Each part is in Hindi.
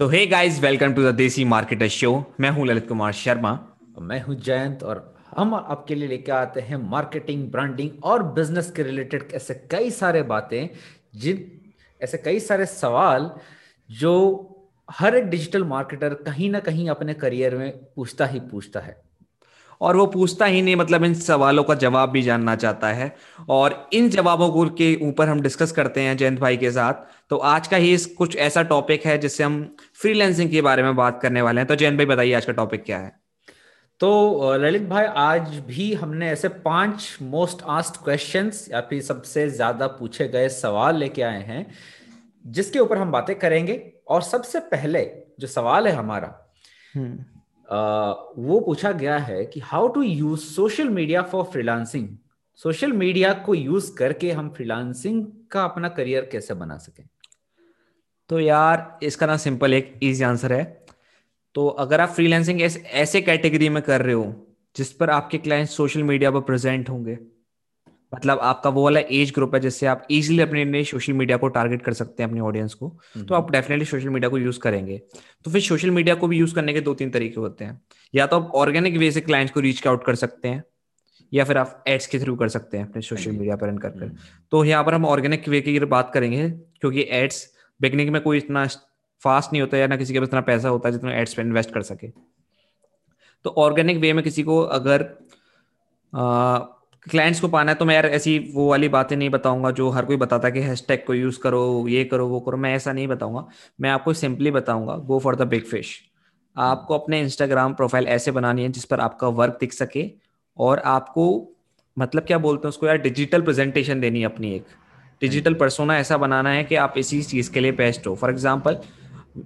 So hey guys welcome to the Desi marketer show मैं हूँ ललित कुमार शर्मा। मैं हूँ जयंत और हम आपके लिए लेके आते हैं मार्केटिंग ब्रांडिंग और बिज़नेस के रिलेटेड ऐसे कई सारे बातें, जिन, ऐसे कई सारे सवाल जो हर एक डिजिटल मार्केटर कहीं ना कहीं अपने करियर में पूछता ही पूछता है। और वो पूछता ही नहीं मतलब इन सवालों का जवाब भी जानना चाहता है। और इन जवाबों को के ऊपर हम डिस्कस करते हैं जयंत भाई के साथ। तो आज का ही कुछ ऐसा टॉपिक है जिससे हम फ्रीलैंसिंग के बारे में बात करने वाले हैं। तो जयंत भाई बताइए आज का टॉपिक क्या है? तो ललित भाई आज भी हमने ऐसे पाँच मोस्ट आस्ट क्वेश्चंस या फिर सबसे ज़्यादा पूछे गए सवाल लेके आए हैं जिसके ऊपर हम बातें करेंगे। और सबसे पहले जो सवाल है हमारा हम्म। वो पूछा गया है कि how to use social media for freelancing social media को यूज़ करके हम फ्रीलांसिंग का अपना करियर कैसे बना सकें? तो यार, इसका ना सिंपल एक इजी आंसर है। तो अगर आप फ्रीलांसिंग ऐसे कैटेगरी में कर रहे हो, जिस पर आपके क्लाइंट सोशल मीडिया पर प्रेजेंट होंगे मतलब आपका वो वाला एज ग्रुप है जिससे आप इजीली अपने नए सोशल मीडिया को टारगेट कर सकते हैं अपने ऑडियंस को तो आप डेफिनेटली सोशल मीडिया को यूज़ करेंगे। तो फिर सोशल मीडिया को भी यूज़ करने के दो तीन तरीके होते हैं। या तो आप ऑर्गेनिक वे से क्लाइंट्स को रीच आउट कर सकते हैं या फिर आप एड्स के थ्रू कर सकते हैं अपने सोशल मीडिया पर रन कर हम्म। तो यहाँ पर हम ऑर्गेनिक वे की बात करेंगे क्योंकि एड्स बिगनिंग में कोई इतना फास्ट नहीं होता या ना किसी के पास इतना पैसा होता है जितना एड्स पर इन्वेस्ट कर सके। तो ऑर्गेनिक वे में किसी को अगर क्लाइंट्स को पाना है तो मैं यार ऐसी वो वाली बातें नहीं बताऊँगा जो हर कोई बताता है कि हैशटैग को यूज़ करो ये करो वो करो मैं ऐसा नहीं बताऊँगा। मैं आपको सिंपली बताऊँगा go for the big fish आपको अपने इंस्टाग्राम प्रोफ़ाइल ऐसे बनानी है जिस पर आपका वर्क दिख सके और आपको मतलब क्या बोलते हैं उसको यार डिजिटल प्रेजेंटेशन देनी है अपनी एक। डिजिटल परसोना ऐसा बनाना है कि आप इसी चीज़ के लिए बेस्ट हो। फॉर एग्ज़ाम्पल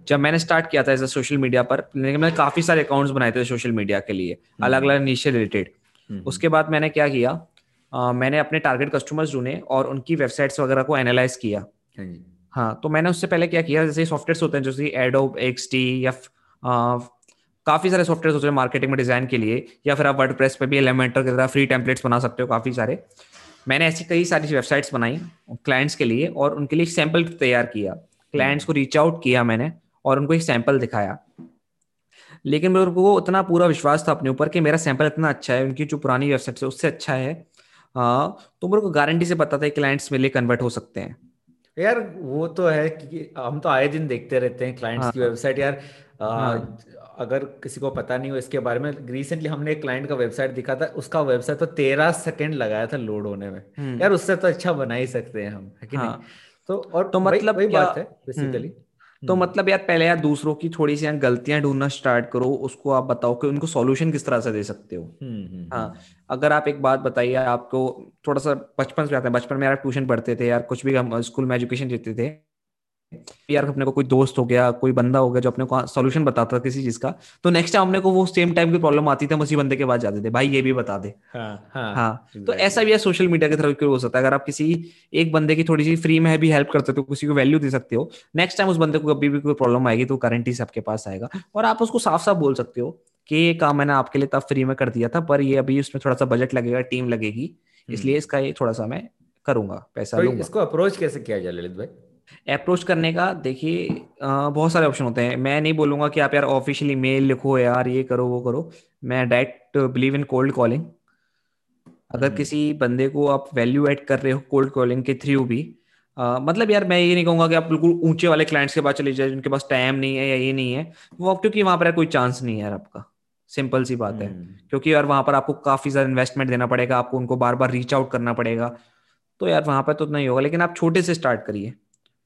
जब मैंने स्टार्ट किया था एज अ सोशल मीडिया पर मैंने काफ़ी सारे अकाउंट्स बनाए थे सोशल मीडिया के लिए अलग अलग नीचे रिलेटेड। उसके बाद मैंने क्या किया आ, मैंने अपने टारगेट कस्टमर्स ढूंढे और उनकी वेबसाइट्स वगैरह को एनालाइज किया। हाँ, हाँ तो मैंने उससे पहले क्या किया जैसे सॉफ्टवेयर होते हैं जैसे एडोब एक्स टी या काफ़ी सारे सॉफ्टवेयर होते हैं मार्केटिंग में डिज़ाइन के लिए या फिर आप वर्ड प्रेस पर भी एलिमेंटर की तरह फ्री टेम्पलेट्स बना सकते हो काफ़ी सारे। मैंने ऐसी कई सारी वेबसाइट्स बनाई क्लाइंट्स के लिए और उनके लिए सैंपल तैयार किया। क्लाइंट्स को रीच आउट किया मैंने और उनको एक सैंपल दिखाया। लेकिन मेरे को उतना पूरा विश्वास था अपने ऊपर कि मेरा सैंपल इतना अच्छा है उनकी जो पुरानी वेबसाइट है उससे अच्छा है। हाँ तो मेरे को गारंटी से पता था क्लाइंट्स मेरे लिए कन्वर्ट हो सकते हैं। यार वो तो है कि हम तो आए दिन देखते रहते हैं क्लाइंट्स हाँ, की वेबसाइट यार। आ, हाँ, अगर किसी को पता नहीं हो इसके बारे में रिसेंटली हमने एक क्लाइंट का वेबसाइट दिखा था उसका वेबसाइट तो तेरह सेकंड लगाया था लोड होने में। हम्म। यार उससे तो अच्छा बना ही सकते हैं हम है कि हाँ, नहीं? तो और तो मतलब वही बात है बेसिकली तो हम्म। मतलब यार पहले यार दूसरों की थोड़ी सी यार गलतियाँ ढूंढना स्टार्ट करो उसको आप बताओ कि उनको सॉल्यूशन किस तरह से दे सकते हो हम्म, हम्म, हाँ अगर आप एक बात बताइए आपको थोड़ा सा बचपन से आता है बचपन में यार ट्यूशन पढ़ते थे यार कुछ भी हम स्कूल में एजुकेशन देते थे यार अपने को कोई दोस्त हो गया कोई बंदा हो गया जो अपने को सोल्यूशन बताता था किसी चीज़ का तो नेक्स्ट टाइम अपने को वो सेम टाइम की प्रॉब्लम आती थी हम उसी बंदे के बाद जाते थे भाई ये भी बता दे। हाँ, हाँ, हाँ तो ऐसा भी है सोशल मीडिया की तरफ़ हो सकता है। अगर आप किसी एक बंदे की थोड़ी सी फ्री में भी हेल्प करते हो किसी को वैल्यू दे सकते हो। नेक्स्ट टाइम उस बंदे को कभी भी कोई प्रॉब्लम आएगी तो करंट ही आपके पास आएगा। और आप उसको साफ़ साफ़ बोल सकते हो कि ये काम मैंने आपके लिए तब फ्री में कर दिया था पर ये अभी उसमें थोड़ा सा बजट लगेगा टीम लगेगी हम्म। इसलिए इसका ये थोड़ा सा मैं करूँगा पैसा तो इसको अप्रोच कैसे किया जाए ललित भाई? अप्रोच करने का देखिए बहुत सारे ऑप्शन होते हैं। मैं नहीं बोलूँगा कि आप यार ऑफिशियली मेल लिखो यार ये करो वो करो। मैं direct believe in cold calling अगर हम्म। किसी बंदे को आप वैल्यू ऐड कर रहे हो कोल्ड कॉलिंग के थ्रू भी आ, मतलब यार मैं ये नहीं कहूँगा कि आप बिल्कुल ऊँचे वाले क्लाइंट्स के पास चले जाए जिनके पास टाइम नहीं है या ये नहीं है। वो क्योंकि वहाँ पर कोई चांस नहीं है यार आपका। सिंपल सी बात है। हम्म। क्योंकि यार वहाँ पर आपको काफ़ी ज़्यादा इन्वेस्टमेंट देना पड़ेगा आपको उनको बार बार रीच आउट करना पड़ेगा। तो यार वहाँ पर तो नहीं होगा लेकिन आप छोटे से स्टार्ट करिए।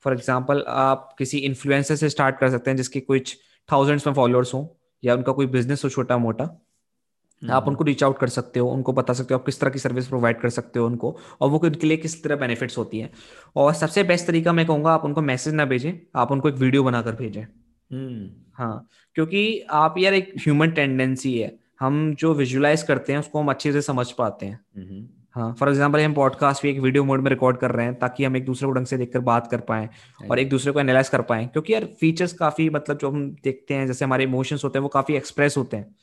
फॉर एग्ज़ाम्पल आप किसी इन्फ्लुएंसर से स्टार्ट कर सकते हैं जिसके कुछ थाउजेंड्स में फॉलोअर्स हो या उनका कोई बिज़नेस हो छोटा मोटा आप हम्म। उनको रीच आउट कर सकते हो उनको बता सकते हो आप किस तरह की सर्विस प्रोवाइड कर सकते हो उनको और वो उनके लिए किस तरह बेनिफिट्स होती है और सबसे बेस्ट तरीका मैं कहूँगा आप उनको मैसेज ना भेजें आप उनको एक वीडियो बनाकर भेजें हम्म। हाँ क्योंकि आप यार एक ह्यूमन टेंडेंसी है हम जो विजुलाइज करते हैं उसको हम अच्छे से समझ पाते हैं हम्म। हाँ फॉर एग्ज़ाम्पल हम पॉडकास्ट भी एक वीडियो मोड में रिकॉर्ड कर रहे हैं ताकि हम एक दूसरे को ढंग से देखकर बात कर पाए और एक दूसरे को एनालाइज कर पाए। क्योंकि यार फीचर्स काफ़ी मतलब जो हम देखते हैं जैसे हमारे इमोशंस होते हैं वो काफ़ी एक्सप्रेस होते हैं।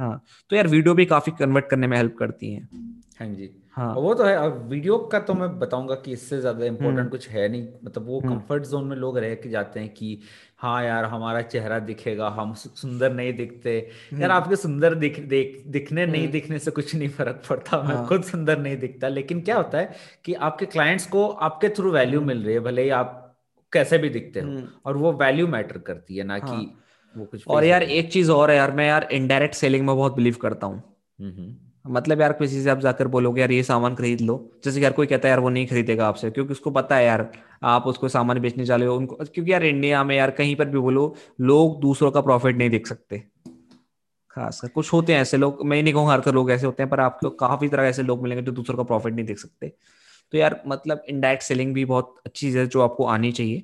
हाँ तो यार वीडियो भी काफ़ी कन्वर्ट करने में हेल्प करती है। हाँ जी। हाँ वो तो है अब वीडियो का तो मैं बताऊँगा कि इससे ज़्यादा इम्पोर्टेंट हम्म। कुछ है नहीं मतलब वो कंफर्ट जोन में लोग रह के जाते हैं कि हाँ यार हमारा चेहरा दिखेगा हम सुंदर नहीं दिखते यार हम्म। आपके सुंदर दिख देख दिखने नहीं हम्म। दिखने से कुछ नहीं फ़र्क पड़ता मैं हाँ। खुद सुंदर नहीं दिखता लेकिन क्या होता है कि आपके क्लाइंट्स को आपके थ्रू वैल्यू मिल रही है भले ही आप कैसे भी दिखते हो और वो वैल्यू मैटर करती है ना हाँ. कि वो कुछ और यार एक चीज़ और है यार मैं यार इनडायरेक्ट सेलिंग में बहुत बिलीव करता हूँ मतलब यार किसी से आप जाकर बोलोगे, यार, ये सामान खरीद लो। जैसे यार कोई कहता है, यार, वो नहीं खरीदेगा आपसे। क्योंकि उसको पता है यार, आप उसको सामान बेचने जा रहे हो, उनको, क्योंकि यार इंडिया में यार कहीं पर भी बोलो, लोग दूसरों का प्रॉफिट नहीं देख सकते। खासकर कुछ होते हैं ऐसे लोग, मैं ही नहीं कहूँगा हर लोग ऐसे होते हैं, पर आपको काफ़ी तरह ऐसे लोग मिलेंगे जो दूसरों का प्रॉफिट नहीं देख सकते। तो यार मतलब इनडायरेक्ट सेलिंग भी बहुत अच्छी चीज़ है जो आपको आनी चाहिए।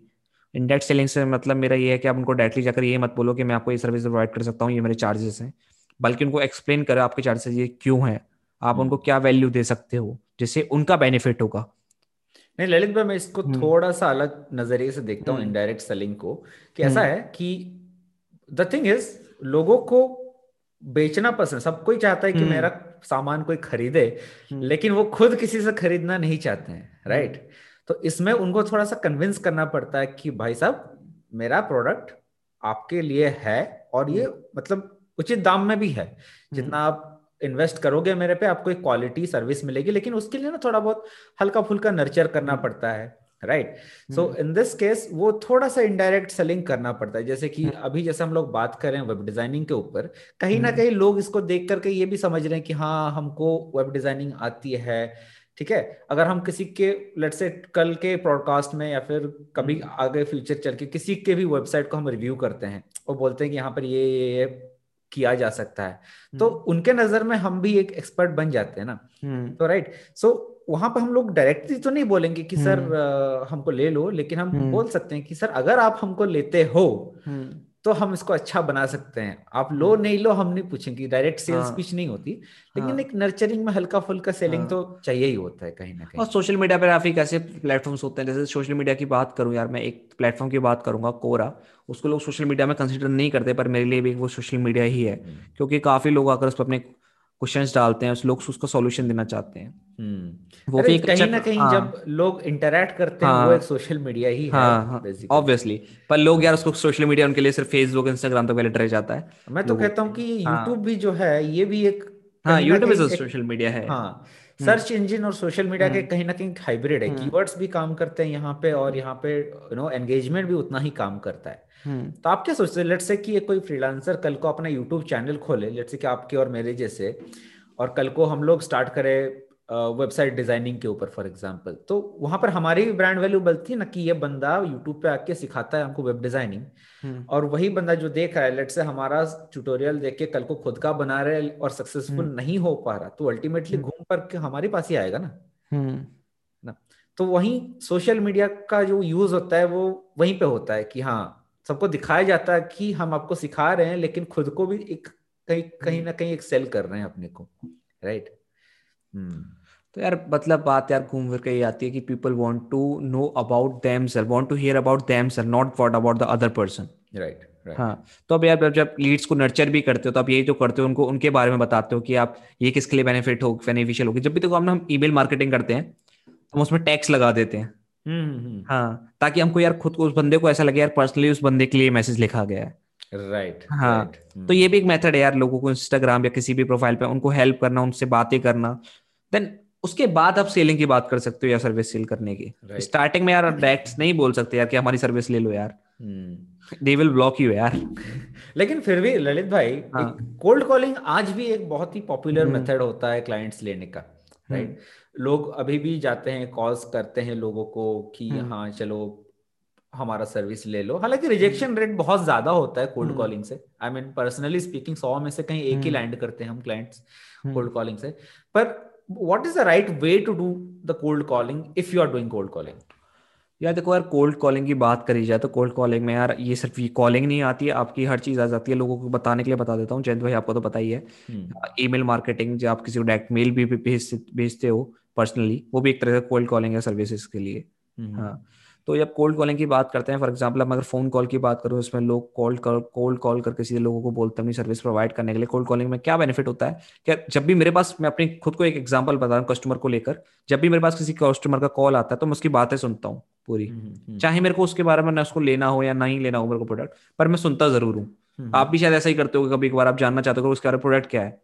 इनडायरेक्ट सेलिंग से मतलब मेरा ये है कि आप उनको डायरेक्टली जाकर ये मत बोलो कि मैं आपको ये सर्विस प्रोवाइड कर सकता हूँ, ये मेरे चार्जेस हैं। बल्कि उनको एक्सप्लेन करें आपके चार्जेस ये क्यों है। आप हम्म। उनको क्या वैल्यू दे सकते हो जिससे उनका बेनिफिट होगा। नहीं ललित भाई मैं इसको हम्म। थोड़ा सा अलग नज़रिए से देखता हूँ इनडायरेक्ट सेलिंग को कि ऐसा हम्म। है कि द थिंग इज़ लोगों को बेचना पसंद सब कोई चाहता है कि मेरा सामान कोई खरीदे लेकिन वो खुद किसी से खरीदना नहीं चाहते हैं राइट तो इसमें उनको थोड़ा सा कन्विंस करना पड़ता है कि भाई साहब मेरा प्रोडक्ट आपके लिए है और ये मतलब उचित दाम में भी है। जितना आप इन्वेस्ट करोगे मेरे पे आपको एक क्वालिटी सर्विस मिलेगी लेकिन उसके लिए ना थोड़ा बहुत हल्का फुल्का नर्चर करना हम्म। पड़ता है right so in this case वो थोड़ा सा इनडायरेक्ट सेलिंग करना पड़ता है। जैसे कि हम्म। अभी जैसे हम लोग बात कर रहे हैं वेब डिज़ाइनिंग के ऊपर कहीं ना हम्म। कहीं लोग इसको देख करके ये भी समझ रहे हैं कि हाँ हमको वेब डिज़ाइनिंग आती है ठीक है? अगर हम किसी के लेट से कल के प्रोडकास्ट में या फिर कभी आगे फ्यूचर चल के किसी के भी वेबसाइट को हम रिव्यू करते हैं और बोलते हैं कि यहाँ पर ये ये, ये किया जा सकता है तो हम्म। उनके नज़र में हम भी एक एक्सपर्ट बन जाते हैं ना हम्म। तो राइट सो वहाँ पर हम लोग डायरेक्टली तो नहीं बोलेंगे कि सर हम्म। हमको ले लो लेकिन हम बोल सकते हैं कि सर अगर आप हमको लेते हो तो हम इसको अच्छा बना सकते हैं। आप लो हम्म। नहीं लो हम नहीं पूछेंगे। डायरेक्ट सेल्स पिच नहीं होती। लेकिन हाँ, एक नर्चरिंग में हल्का फुल्का सेलिंग हाँ, तो चाहिए ही होता है कहीं ना कहीं। और सोशल मीडिया पर काफ़ी कैसे प्लेटफॉर्म्स होते हैं। जैसे सोशल मीडिया की बात करूँ यार मैं एक प्लेटफॉर्म की बात करूँगा कोरा उसको लोग सोशल मीडिया में कंसिडर नहीं करते पर मेरे लिए भी वो सोशल मीडिया ही है। हम्म। क्योंकि काफ़ी लोग आकर उस पर अपने क्वेश्चंस डालते हैं लोग उसको सॉल्यूशन देना चाहते हैं। हम्म। वो भी कहीं ना कहीं हाँ, जब लोग इंटरेक्ट करते हैं हाँ, वो एक सोशल मीडिया ही हाँ, है ऑब्वियसली हाँ, पर लोग यार उसको सोशल मीडिया उनके लिए सिर्फ़ फेसबुक इंस्टाग्राम तक पहले रह जाता है। मैं तो कहता हूँ कि यूट्यूब हाँ। भी जो है ये भी एक हाँ यूट्यूब इज़ सोशल मीडिया है। हाँ। सर्च इंजन और सोशल मीडिया के हम्म। कहीं ना कहीं हाइब्रिड है कीवर्ड्स हम्म। भी काम करते हैं यहाँ पे और यहाँ पे यू नो एंगेजमेंट भी उतना ही काम करता है। तो आप क्या सोचते हैं? लेट्स से कि कोई फ्रीलांसर कल को अपना यूट्यूब चैनल खोले लेट्स से कि आपके और मेरे जैसे और कल को हम लोग स्टार्ट करें वेबसाइट डिज़ाइनिंग के ऊपर फॉर एग्जांपल तो वहाँ पर हमारी भी ब्रांड वैल्यू बनती है ना कि ये बंदा यूट्यूब पे आके सिखाता है हमको वेब डिज़ाइनिंग हम्म। और वही बंदा जो देख रहा है लेट से हमारा ट्यूटोरियल देख के कल को खुद का बना रहे और सक्सेसफुल हम्म। नहीं हो पा रहा तो अल्टीमेटली हम्म। घूम पर हमारे पास ही आएगा ना। ना? तो वही सोशल मीडिया का जो यूज़ होता है वो वहीं पे होता है कि हाँ सबको दिखाया जाता है कि हम आपको सिखा रहे हैं लेकिन खुद को भी एक कहीं कहीं ना कहीं एक सेल कर रहे हैं अपने को राइट हम्म तो यार मतलब बात यार घूम फिर के ये आती है कि people want to know about themselves want to hear about themselves not what about the other person right हाँ तो अब यार जब लीड्स को नर्चर भी करते हो तो आप यही तो करते हो उनको उनके बारे में बताते हो कि आप ये किसके लिए बेनिफिट हो बेनिफिशियल होगी जब भी तो हम ईमेल मार्केटिंग करते हैं हम उसमें टैक्स लगा देते हैं। हाँ ताकि हमको यार खुद को उस बंदे को ऐसा लगे यार पर्सनली उस बंदे के लिए मैसेज लिखा गया है राइट right, हाँ right. तो hmm. ये भी एक मेथड है यार लोगों को इंस्टाग्राम या किसी भी प्रोफ़ाइल पे उनको हेल्प करना उनसे बातें करना देन उसके बाद आप सेलिंग की बात कर सकते हो या सर्विस सेल करने की right. स्टार्टिंग में यार डायरेक्ट नहीं बोल सकते यार कि हमारी सर्विस ले लो यार दे विल ब्लॉक यू यार लेकिन फिर भी ललित भाई हाँ. कोल्ड कॉलिंग आज भी एक बहुत ही पॉपुलर मेथड. होता है क्लाइंट्स लेने का राइट. लोग अभी भी जाते हैं कॉल्स करते हैं लोगों को कि hmm. हाँ चलो हमारा सर्विस ले लो। हालाँकि रिजेक्शन रेट बहुत ज़्यादा होता है कोल्ड कॉलिंग हम्म। से। आई मीन पर्सनली स्पीकिंग सौ में से कहीं एक ही लैंड हम्म। करते हैं हम क्लाइंट्स कोल्ड कॉलिंग से। पर what is the right way to do the cold calling if you are doing cold calling यार देखो यार कोल्ड कॉलिंग की बात करी जाए तो कोल्ड कॉलिंग में यार ये सिर्फ़ ये कॉलिंग नहीं आती है आपकी हर चीज़ आ जाती है। लोगों को बताने के लिए बता देता हूँ जयंत भाई आपको तो पता ही है। ईमेल मार्केटिंग जो आप किसी को डायरेक्ट मेल भी भेजते भेजते हो पर्सनली वो भी एक तरह का कोल्ड कॉलिंग है सर्विसेज़ के लिए। हाँ तो जब कोल्ड कॉलिंग की बात करते हैं फॉर एग्ज़ाम्पल हम अगर फ़ोन कॉल की बात करूँ उसमें लोग कोल्ड कोल्ड कॉल करके सीधे लोगों को बोलते हैं अपनी सर्विस प्रोवाइड करने के लिए कोल्ड कॉलिंग में क्या बेनिफिट होता है? क्या जब भी मेरे पास मैं अपनी खुद को एक एग्ज़ाम्पल बता रहा हूँ कस्टमर को लेकर जब भी मेरे पास किसी कस्टमर का कॉल आता है तो मैं उसकी बातें सुनता हूँ पूरी। हम्म, हम्म। चाहे मेरे को उसके बारे में ना उसको लेना हो या नहीं लेना हो मेरे को प्रोडक्ट पर मैं सुनता ज़रूर हूँ। हम्म, आप भी शायद ऐसा ही करते हो कभी एक बार आप जानना चाहते हो उसका प्रोडक्ट क्या है।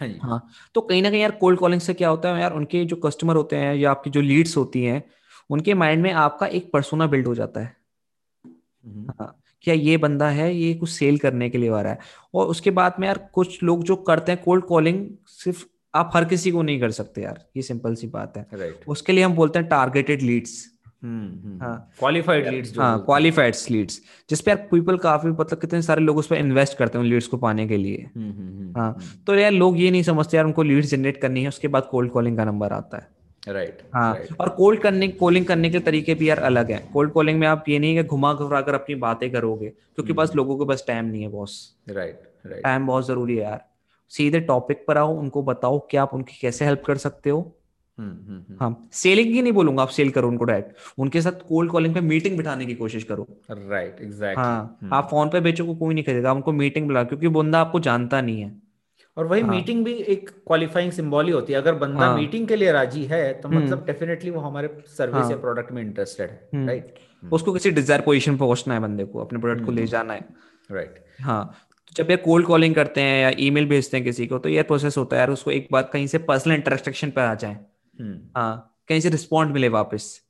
हाँ, हाँ तो कहीं ना कहीं यार कोल्ड कॉलिंग से क्या होता है यार उनके जो कस्टमर होते हैं या आपकी जो लीड्स होती हैं उनके माइंड में आपका एक पर्सोना बिल्ड हो जाता है। हाँ क्या ये बंदा है ये कुछ सेल करने के लिए आ रहा है। और उसके बाद में यार कुछ लोग जो करते हैं कोल्ड कॉलिंग सिर्फ़ आप हर किसी को नहीं कर सकते यार ये सिंपल सी बात है। Right. उसके लिए हम बोलते हैं टारगेटेड लीड्स क्वालिफाइड लीड्स हाँ। क्वालिफाइड लीड्स जिस पे यार पीपल काफ़ी मतलब कितने सारे लोग उस पर इन्वेस्ट करते हैं लीड्स को पाने के लिए। हम्म, हम्म, हाँ तो यार लोग ये नहीं समझते यार उनको लीड्स जनरेट करनी है उसके बाद कोल्ड कॉलिंग का नंबर आता है। राइट right, हाँ right. और कोल्ड करने कॉलिंग करने के तरीके भी यार अलग है। कोल्ड कॉलिंग में आप ये नहीं है घुमा घुरा कर अपनी बातें करोगे क्योंकि बस लोगों के पास टाइम नहीं है बॉस राइट राइट टाइम बहुत ज़रूरी है यार। सीधे टॉपिक पर आओ उनको बताओ कि आप उनकी कैसे हेल्प कर सकते हो। हम्म, हम्म, हम्म। हाँ सेलिंग ही नहीं बोलूँगा आप सेल करो उनको डायरेक्ट उनके साथ कोल्ड कॉलिंग पे मीटिंग बिठाने की कोशिश करो। राइट right, एग्जैक्टली हाँ आप फ़ोन पे बेचो को कोई नहीं खरीदेगा उनको मीटिंग बुला क्योंकि बंदा आपको जानता नहीं है। और वही हाँ. मीटिंग भी एक क्वालिफाइंग सिंबल ही होती है। अगर बंदा हाँ. मीटिंग के लिए राज़ी है तो मतलब डेफिनेटली वो हमारे सर्विस हाँ. या प्रोडक्ट में इंटरेस्टेड है राइट उसको किसी डिज़ायर पोजीशन पहुँचना है बंदे को अपने प्रोडक्ट को ले जाना है। राइट हाँ तो जब ये कोल्ड कॉलिंग करते हैं या ईमेल भेजते हैं किसी को तो ये प्रोसेस होता है यार उसको एक बार कहीं से पर्सनल इंटरेक्शन पर आ जाए। हाँ कहीं से रिस्पॉन्ड मिले वापस।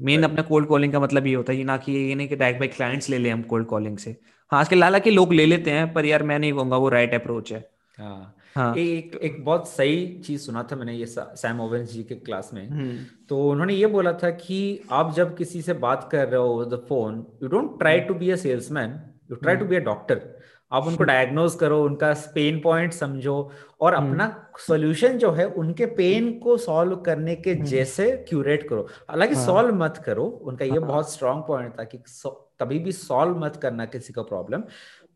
मेन अपना कोल्ड कॉलिंग का मतलब ये होता है ना कि ये नहीं कि डायरेक्ट बाई क्लाइंट्स ले ले हम कोल्ड कॉलिंग से। हाँ आजकल लाला के लोग ले लेते हैं पर यार मैं नहीं कहूँगा वो राइट अप्रोच है। हाँ। हाँ। एक एक बहुत सही चीज़ सुना था मैंने ये सैम ओवेंस जी के क्लास में। हम्म। तो उन्होंने ये बोला था कि आप जब किसी से बात कर रहे हो the phone you don't try to be a salesman you try to be a doctor आप उनको डायग्नोज करो उनका पेन पॉइंट समझो और हम्म। अपना सोल्यूशन जो है उनके पेन को सॉल्व करने के हम्म। जैसे क्यूरेट करो हालाँकि हाँ। सॉल्व मत करो उनका ये हाँ। बहुत स्ट्रांग पॉइंट था कि कभी भी सॉल्व मत करना किसी का प्रॉब्लम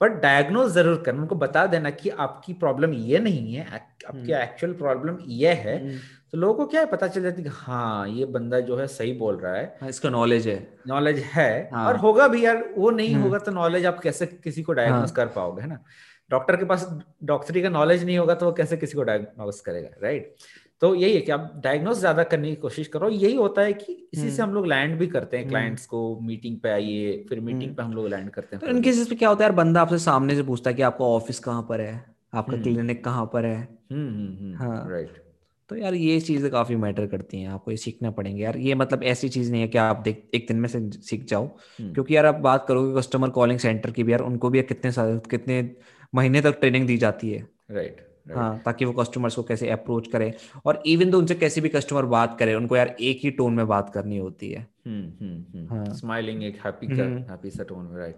बट डायग्नोज ज़रूर करना उनको बता देना कि आपकी प्रॉब्लम ये नहीं है आपकी एक्चुअल प्रॉब्लम ये है हम्म। तो लोगों को क्या है पता चल जाती है हाँ ये बंदा जो है सही बोल रहा है हाँ, इसका नॉलेज है नॉलेज है हाँ. और होगा भी यार वो नहीं हम्म। होगा तो नॉलेज आप कैसे किसी को डायग्नोज हाँ. कर पाओगे है ना डॉक्टर के पास डॉक्टरी का नॉलेज नहीं होगा तो वो कैसे किसी को डायग्नोज करेगा राइट तो यही है कि आप डायग्नोस ज़्यादा करने की कोशिश करो। यही होता है कि इसी से हम्म। हम लोग लैंड भी करते हैं क्लाइंट्स हम्म। को मीटिंग पे आइए फिर मीटिंग पे हम लोग लैंड करते हैं तो इन केसेस पे क्या होता है यार बंदा आपसे सामने से पूछता है कि आपका ऑफ़िस कहाँ पर है? आपका क्लिनिक कहाँ पर है? हाँ। राइट तो यार ये चीज़ें काफ़ी मैटर करती हैं आपको ये सीखना पड़ेंगे। यार ये मतलब ऐसी चीज़ नहीं है कि आप देख एक दिन में से सीख जाओ। हम्म। क्योंकि यार आप बात करोगे कस्टमर कॉलिंग सेंटर की भी यार उनको भी यार कितने कितने महीने तक ट्रेनिंग दी जाती है। राइट हाँ ताकि वो कस्टमर्स को कैसे अप्रोच करें और इवन तो उनसे कैसे भी कस्टमर बात करे उनको यार एक ही टोन में बात करनी होती है। स्माइलिंग हम्म, हम्म, एक हैप्पी हैप्पी सा टोन में राइट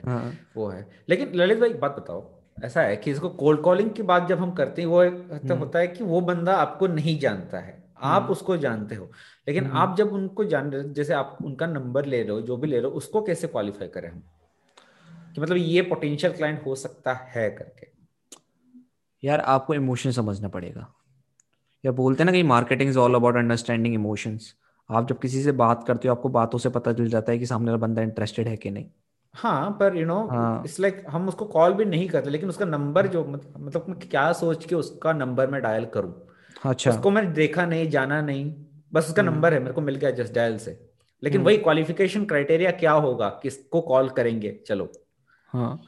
वो है। लेकिन ललित भाई एक बात बताओ ऐसा है कि इसको कोल्ड कॉलिंग की बात जब हम करते हैं वो एक होता है कि वो बंदा आपको नहीं जानता है। आप हम्म। उसको जानते हो लेकिन हम्म। आप जब उनको जान रहे जैसे आप उनका नंबर ले रहे हो जो भी ले रहे हो उसको कैसे क्वालिफाई करें हम? कि मतलब ये पोटेंशियल क्लाइंट हो सकता है करके। यार आपको इमोशन समझना पड़ेगा। या बोलते हैं ना कि marketing is all about understanding emotions आप जब किसी से बात करते हो आपको बातों से पता चल जाता है कि सामने वाला बंदा इंटरेस्टेड है कि नहीं। हाँ पर यू नो इट्स लाइक हम उसको कॉल भी नहीं करते लेकिन उसका नंबर जो मतलब मैं क्या सोच के उसका नंबर मैं डायल करूँ। अच्छा। उसको मैंने देखा नहीं जाना नहीं बस उसका नंबर हम्म। है मेरे को मिल गया जस्ट डायल से। लेकिन हम्म। वही क्वालिफिकेशन क्राइटेरिया क्या होगा किसको कॉल करेंगे चलो। हाँ।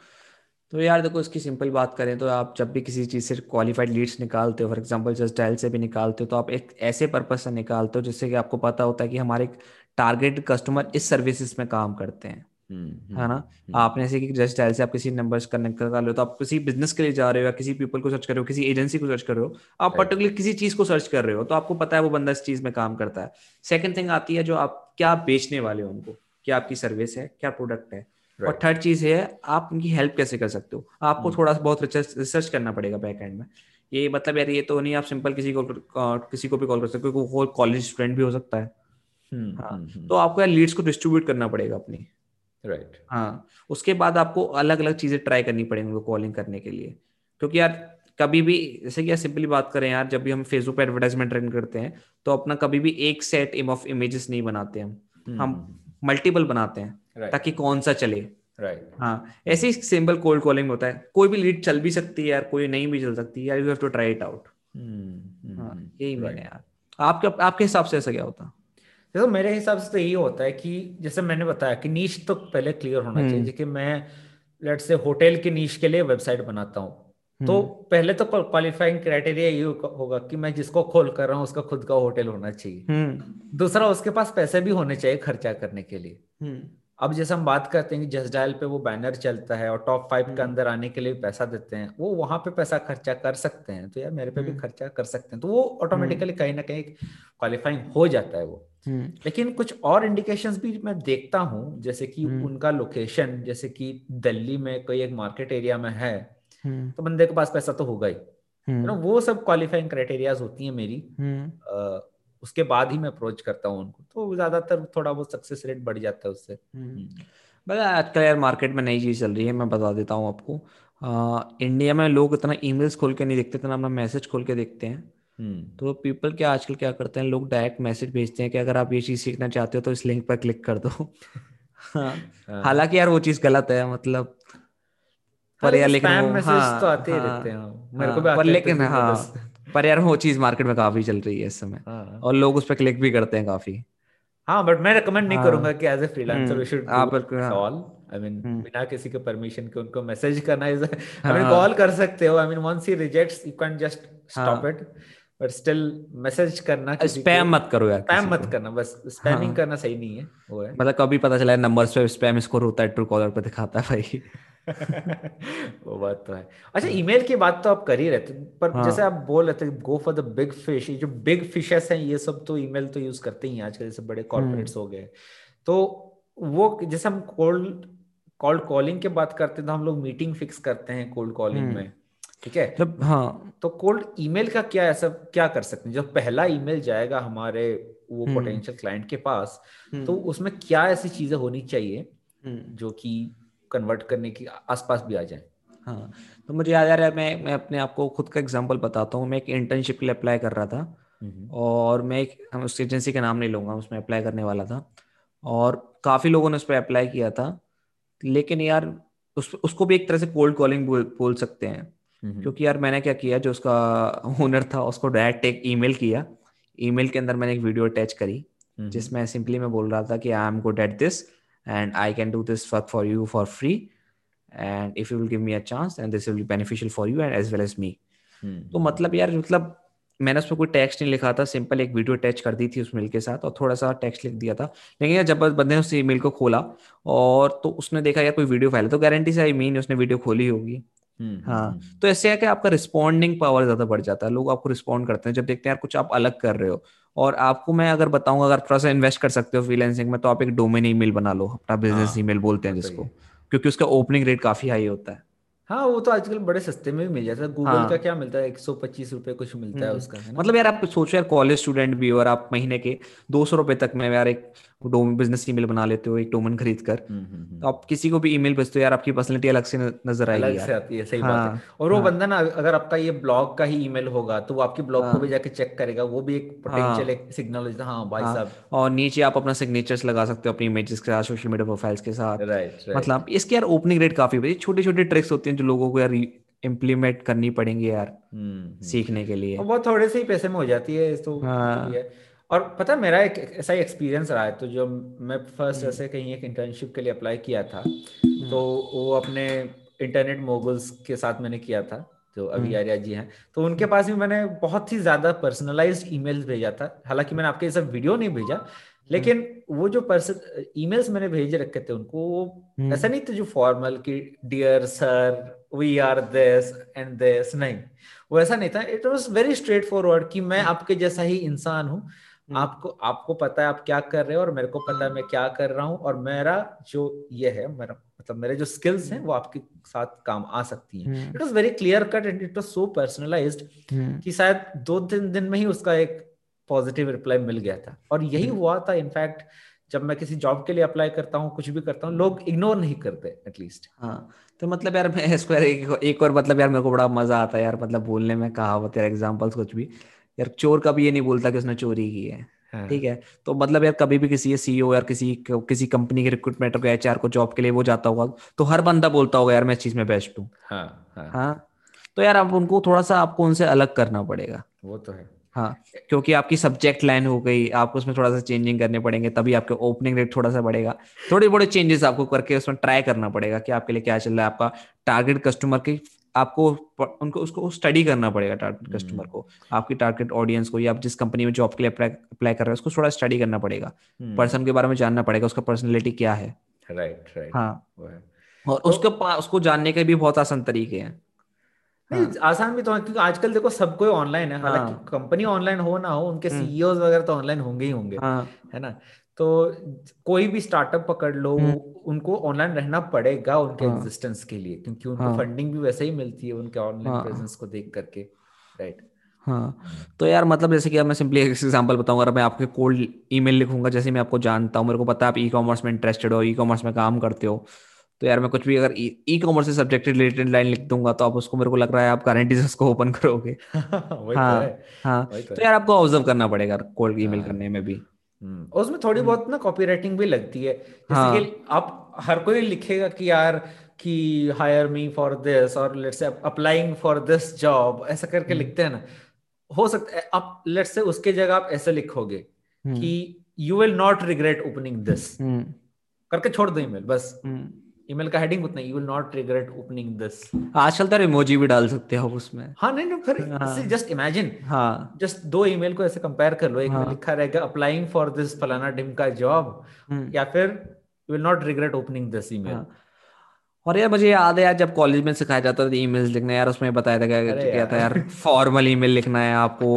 तो यार देखो इसकी सिंपल बात करें तो आप जब भी किसी चीज़ से क्वालिफाइड लीड्स निकालते हो फॉर एग्जांपल जस्ट डायल से भी निकालते हो तो आप एक ऐसे पर्पज से निकालते हो जिससे कि आपको पता होता है कि हमारे टारगेट कस्टमर इस सर्विसेज़ में काम करते हैं। हम्म, है ना? हम्म, आपने ऐसे कि जस्ट डायल से आप किसी नंबर कनेक्ट कर रहे हो तो आप किसी बिज़नेस के लिए जा रहे हो या किसी पीपल को सर्च कर रहे हो किसी एजेंसी को सर्च कर रहे हो आप पर्टिकुलर किसी चीज़ को सर्च कर रहे हो तो आपको पता है वो बंदा इस चीज़ में काम करता है। सेकंड थिंग आती है जो आप क्या बेचने वाले हो उनको? क्या आपकी सर्विस है? क्या प्रोडक्ट है? और थर्ड चीज़ है आप उनकी हेल्प कैसे कर सकते हो? आपको हम्म। थोड़ा सा बहुत रिसर्च करना पड़ेगा बैक एंड में। ये मतलब यार ये तो नहीं आप सिंपल किसी को किसी को भी कॉल कर सकते हो वो कॉलेज स्टूडेंट भी हो सकता है। हाँ तो आपको यार लीड्स को डिस्ट्रीब्यूट करना पड़ेगा अपनी। Right right. हाँ उसके बाद आपको अलग अलग चीज़ें ट्राई करनी पड़ेंगी उनको कॉलिंग करने के लिए। क्योंकि यार कभी भी जैसे कि यार सिंपली बात करें यार जब भी हम फेसबुक पे एडवर्टाइजमेंट रन करते हैं तो अपना कभी भी एक सेट ऑफ़ इमेजेस नहीं बनाते हम। हम मल्टीपल बनाते हैं। Right. ताकि कौन सा चले। राइट हाँ ऐसे ही सिंपल कोल्ड कॉलिंग होता है। कोई भी लीड चल भी सकती है यार कोई नहीं भी चल सकती है यार you have to try it out हाँ यही मैंने यार। आपके आपके हिसाब से ऐसा क्या होता? देखो मेरे हिसाब से तो यही होता है कि जैसे मैंने बताया कि नीच तो पहले क्लियर होना चाहिए। कि मैं लेट से होटल के नीच के लिए वेबसाइट बनाता हूँ। तो पहले तो क्वालिफाइंग क्राइटेरिया ये होगा कि मैं जिसको खोल कर रहा हूँ उसका खुद का होटल होना चाहिए। दूसरा उसके पास पैसे भी होने चाहिए खर्चा करने के लिए। अब जैसे हम बात करते हैं कि जस डायल पे वो बैनर चलता है और टॉप फाइव के अंदर आने के लिए पैसा देते हैं वो वहाँ पे पैसा खर्चा कर सकते हैं। तो यार मेरे पे भी खर्चा कर सकते हैं। तो वो ऑटोमेटिकली कहीं ना कहीं क्वालिफाइंग हो जाता है वो। लेकिन कुछ और इंडिकेशंस भी मैं देखता हूँ जैसे कि उनका लोकेशन जैसे कि दिल्ली में कोई एक मार्केट एरिया में है तो बंदे के पास पैसा तो होगा ही। ना वो सब क्वालिफाइंग क्राइटेरियाज होती है मेरी। उसके बाद ही मैं अप्रोच करता हूँ उनको। तो ज़्यादातर थोड़ा बहुत सक्सेस रेट बढ़ जाता है उससे। बस आजकल यार मार्केट में नई चीज़ चल रही है मैं बता देता हूँ आपको। आ, इंडिया में लोग इतना ईमेल्स खोल के नहीं देखते इतना अपना मैसेज खोल के देखते हैं। तो पीपल क्या आजकल क्या करते हैं लोग डायरेक्ट मैसेज भेजते हैं कि अगर आप ये चीज़ सीखना चाहते हो तो इस लिंक पर क्लिक कर दो। हालाँकि यार वो चीज़ गलत है मतलब पर यार लेकिन हाँ, तो आते हाँ, रहते हैं। मेरे को भी पर लेकिन हाँ। पर यार वो चीज़ मार्केट में काफ़ी चल रही है इस समय। हाँ। और लोग उस पर क्लिक भी करते हैं काफ़ी। हाँ बट मैं रिकमेंड नहीं करूँगा कि as a freelancer we should आप ऑल आई मीन बिना किसी के परमिशन के उनको मैसेज करना इज़ आई मीन कॉल कर सकते हो। I mean once he rejects you can just stop it but still message करना स्पैम मत करो यार स्पैम मत करना बस स्पैमिंग हाँ. करना सही नहीं है वो है। मतलब कभी पता चला नंबर्स पे स्पैम स्कोर होता है ट्रू कॉलर पे दिखाता है भाई। वो बात तो है अच्छा ईमेल की बात तो आप कर ही रहे थे पर हाँ. जैसे आप बोल रहे थे go for the big fish ये जो बिग फिशेस हैं ये सब तो ईमेल तो यूज़ करते ही आजकल जैसे बड़े कॉर्पोरेट्स हम्म। हो गए तो वो जैसे हम कोल्ड कॉल्ड कॉलिंग की बात करते हैं तो हम लोग मीटिंग फिक्स करते हैं कोल्ड कॉलिंग हम्म। में ठीक है जब हाँ तो कोल्ड ईमेल का क्या ऐसा क्या कर सकते हैं जब पहला ईमेल जाएगा हमारे वो पोटेंशियल हम्म। क्लाइंट के पास तो उसमें क्या ऐसी चीज़ें होनी चाहिए जो कि कन्वर्ट करने की आसपास भी आ जाए हाँ तो मुझे याद आ रहा है मैं मैं अपने आप को खुद का एग्जांपल बताता हूँ मैं एक इंटर्नशिप के लिए अप्लाई कर रहा था हम्म। और मैं एक उस एजेंसी का नाम नहीं लूँगा उसमें अप्लाई करने वाला था और काफ़ी लोगों ने उस पर अप्लाई किया था लेकिन यार उस उसको भी एक तरह से कोल्ड कॉलिंग बोल, बोल सकते हैं हम्म। क्योंकि यार मैंने क्या किया जो उसका ओनर था उसको डायरेक्ट एक ईमेल किया ईमेल के अंदर मैंने एक वीडियो अटैच करी हम्म। जिसमें सिंपली मैं बोल रहा था कि I am good at this and i can do this work for you for free. And if you will give me a chance and this will be beneficial for you and as well as me. Hmm. तो मतलब यार मतलब मैंने उसमें कोई टेक्स्ट नहीं लिखा था सिंपल एक वीडियो अटैच कर दी थी उस मेल के साथ और थोड़ा सा टेक्स्ट लिख दिया था। लेकिन यार जब बंदे ने उस ईमेल को खोला और तो उसने देखा यार कोई वीडियो फ़ाइल तो गारंटी से आई मीन उसने वीडियो खोली होगी। हाँ हम्म। तो ऐसे है कि आपका रिस्पॉन्डिंग पावर ज़्यादा बढ़ जाता है लोग आपको रिस्पॉन्ड करते हैं जब देखते हैं यार कुछ आप अलग कर रहे हो और आपको मैं अगर बताऊँगा अगर थोड़ा सा इन्वेस्ट कर सकते हो फ्रीलांसिंग में तो आप एक डोमेन ईमेल बना लो अपना बिज़नेस हाँ, ईमेल बोलते हैं जिसको क्योंकि उसका ओपनिंग रेट काफ़ी हाई होता है हाँ वो तो आजकल बड़े सस्ते में भी मिल जाता है गूगल हाँ, का क्या मिलता है एक सौ पच्चीस रुपए कुछ मिलता है हम्म। उसका है? मतलब यार आप सोचो यार कॉलेज स्टूडेंट भी हो और आप महीने के दो सौ रुपए तक में यार एक बिज़नेस ईमेल बना लेते हो एक डोमेन खरीद कर तो आप किसी को भी ईमेल भेजते हो यार आपकी पर्सनैलिटी अलग से नज़र आएगी अलग से आती है सही हाँ, बात है। और वो हाँ, बंदा ना अगर आपका ये ब्लॉग का ही ईमेल होगा तो वो आपके ब्लॉग हाँ, को भी जाके चेक करेगा वो भी एक पोटेंशियल हाँ, एक सिग्नल हाँ भाई हाँ, साहब। और नीचे आप अपना सिग्नेचर्स लगा सकते हो अपनी इमेजेस के साथ सोशल मीडिया प्रोफाइल्स के साथ। राइट मतलब इसके यार ओपनिंग रेट काफ़ी छोटी छोटी ट्रिक्स होती हैं जो लोगों को यार इम्प्लीमेंट करनी पड़ेंगी यार हम्म, हम्म। सीखने के लिए। वो थोड़े से ही पैसे में हो जाती है तो हाँ. और पता मेरा एक ऐसा ही एक्सपीरियंस रहा है तो जो मैं फ़र्स्ट हम्म। ऐसे कहीं एक इंटर्नशिप के लिए अप्लाई किया था तो वो अपने इंटरनेट मोगल्स के साथ मैंने किया था जो अभी आर्या जी हैं। तो उनके पास भी मैंने बहुत ही ज़्यादा पर्सनलाइज्ड ईमेल्स भेजा था। हालाँकि मैंने आपके सब वीडियो नहीं भेजा लेकिन वो जो पर्सन ईमेल्स मैंने भेजे रखे थे उनको वो ऐसा नहीं था जो फॉर्मल कि dear sir we are this and this नहीं वो ऐसा नहीं था। It was very straightforward कि मैं आपके जैसा ही इंसान हूँ। हम्म। आपको आपको पता है आप क्या कर रहे हो और मेरे को पता है मैं क्या कर रहा हूँ और मेरा जो ये है मेरा मतलब मेरे जो स्किल्स हैं वो आपके साथ काम आ सकती हैं। It was very clear cut and it was so personalised कि शायद दो तीन दिन में ही उसका एक पॉजिटिव रिप्लाई मिल गया था। और यही हम्म। हुआ था इनफैक्ट जब मैं किसी जॉब के लिए अप्लाई करता हूँ कुछ भी करता हूँ लोग इग्नोर नहीं करते एटलीस्ट हाँ तो मतलब यार मैं इसको यार एक, एक और मतलब यार मेरे को बड़ा मज़ा आता है यार मतलब बोलने में कहावत यार एग्जांपल्स कुछ भी। यार चोर का भी ये नहीं बोलता कि उसने चोरी की है। हाँ। ठीक है? तो मतलब यार कभी भी किसी सीईओ यार किसी किसी कंपनी के रिक्रूटमेंट को एचआर को जॉब के लिए वो जाता होगा तो हर बंदा बोलता होगा यार मैं इस चीज़ में बेस्ट हूँ। हाँ हाँ। हाँ? तो यार अब उनको थोड़ा सा आपको उनसे अलग करना पड़ेगा। वो तो है। हाँ क्योंकि आपकी सब्जेक्ट लाइन हो गई आपको उसमें थोड़ा सा चेंजिंग करने पड़ेंगे तभी आपके ओपनिंग रेट थोड़ा सा बढ़ेगा। थोड़े बड़े चेंजेस आपको करके उसमें ट्राई करना पड़ेगा कि आपके लिए क्या चल रहा है आपका टारगेट कस्टमर की आपको उनको उसको स्टडी करना पड़ेगा टारगेट कस्टमर को। आपकी टारगेट ऑडियंस को या आप जिस कंपनी में जॉब के लिए अप्लाई कर रहे हैं उसको थोड़ा स्टडी करना पड़ेगा। पर्सन के बारे में जानना पड़ेगा उसका पर्सनैलिटी क्या है। राइट राइट हाँ। और तो- उसके उसको जानने के भी बहुत आसान तरीके हैं। नहीं आसान भी तो है क्योंकि आजकल देखो सब कोई ऑनलाइन है। हालाँकि हाँ। कंपनी ऑनलाइन हो ना हो उनके हम्म। सीईओ वगैरह तो ऑनलाइन होंगे ही होंगे। हाँ। है ना? तो कोई भी स्टार्टअप पकड़ लो हम्म। उनको ऑनलाइन रहना पड़ेगा उनके एग्जिस्टेंस हाँ। के लिए क्योंकि उनको हाँ। फंडिंग भी वैसे ही मिलती है उनके ऑनलाइन हाँ। प्रेजेंस को देख करके राइट हाँ तो यार मतलब जैसे कि मैं सिंपली एक एग्जांपल बताऊँगा अगर मैं आपके कोल्ड ईमेल लिखूँगा जैसे मैं आपको जानता हूँ मेरे को पता है आप ई कॉमर्स में इंटरेस्टेड हो ई कॉमर्स में काम करते हो तो यार मैं कुछ भी अगर ई कॉमर्स से सब्जेक्ट रिलेटेड लाइन लिख दूँगा तो आप उसको मेरे को लग रहा है आप गारंटी से उसको ओपन करोगे तो हाँ हाँ तो तो यार आपको ऑब्ज़र्व करना पड़ेगा कोल्ड ईमेल हाँ। करने में भी हम्म, और उसमें थोड़ी बहुत ना कॉपी राइटिंग भी लगती है। जैसे हाँ। कि आप हर कोई लिखेगा कि यार कि हायर मी फॉर दिस और let's say applying for this job ऐसा करके हम्म। लिखते हैं ना। हो सकता है आप लेट्स से उसके जगह आप ऐसे लिखोगे हम्म, कि you will not regret opening this हम्म, करके छोड़ दो ईमेल बस। हम्म। ईमेल का हेडिंग उतना you will not regret opening this आजकल तो इमोजी भी डाल सकते हो उसमें। हाँ नहीं नहीं फिर हाँ। जस्ट इमेजिन हाँ। जस्ट दो ईमेल को ऐसे कंपेयर कर लो। एक में हाँ। लिखा रहेगा अप्लाइंग फॉर दिस फलाना डिम का जॉब हम्म, या फिर you will not regret opening this email हाँ। और यार मुझे याद है यार जब कॉलेज में सिखाया जाता था ईमेल्स लिखना यार उसमें बताया था क्या क्या था यार। यार फॉर्मल ईमेल लिखना है आपको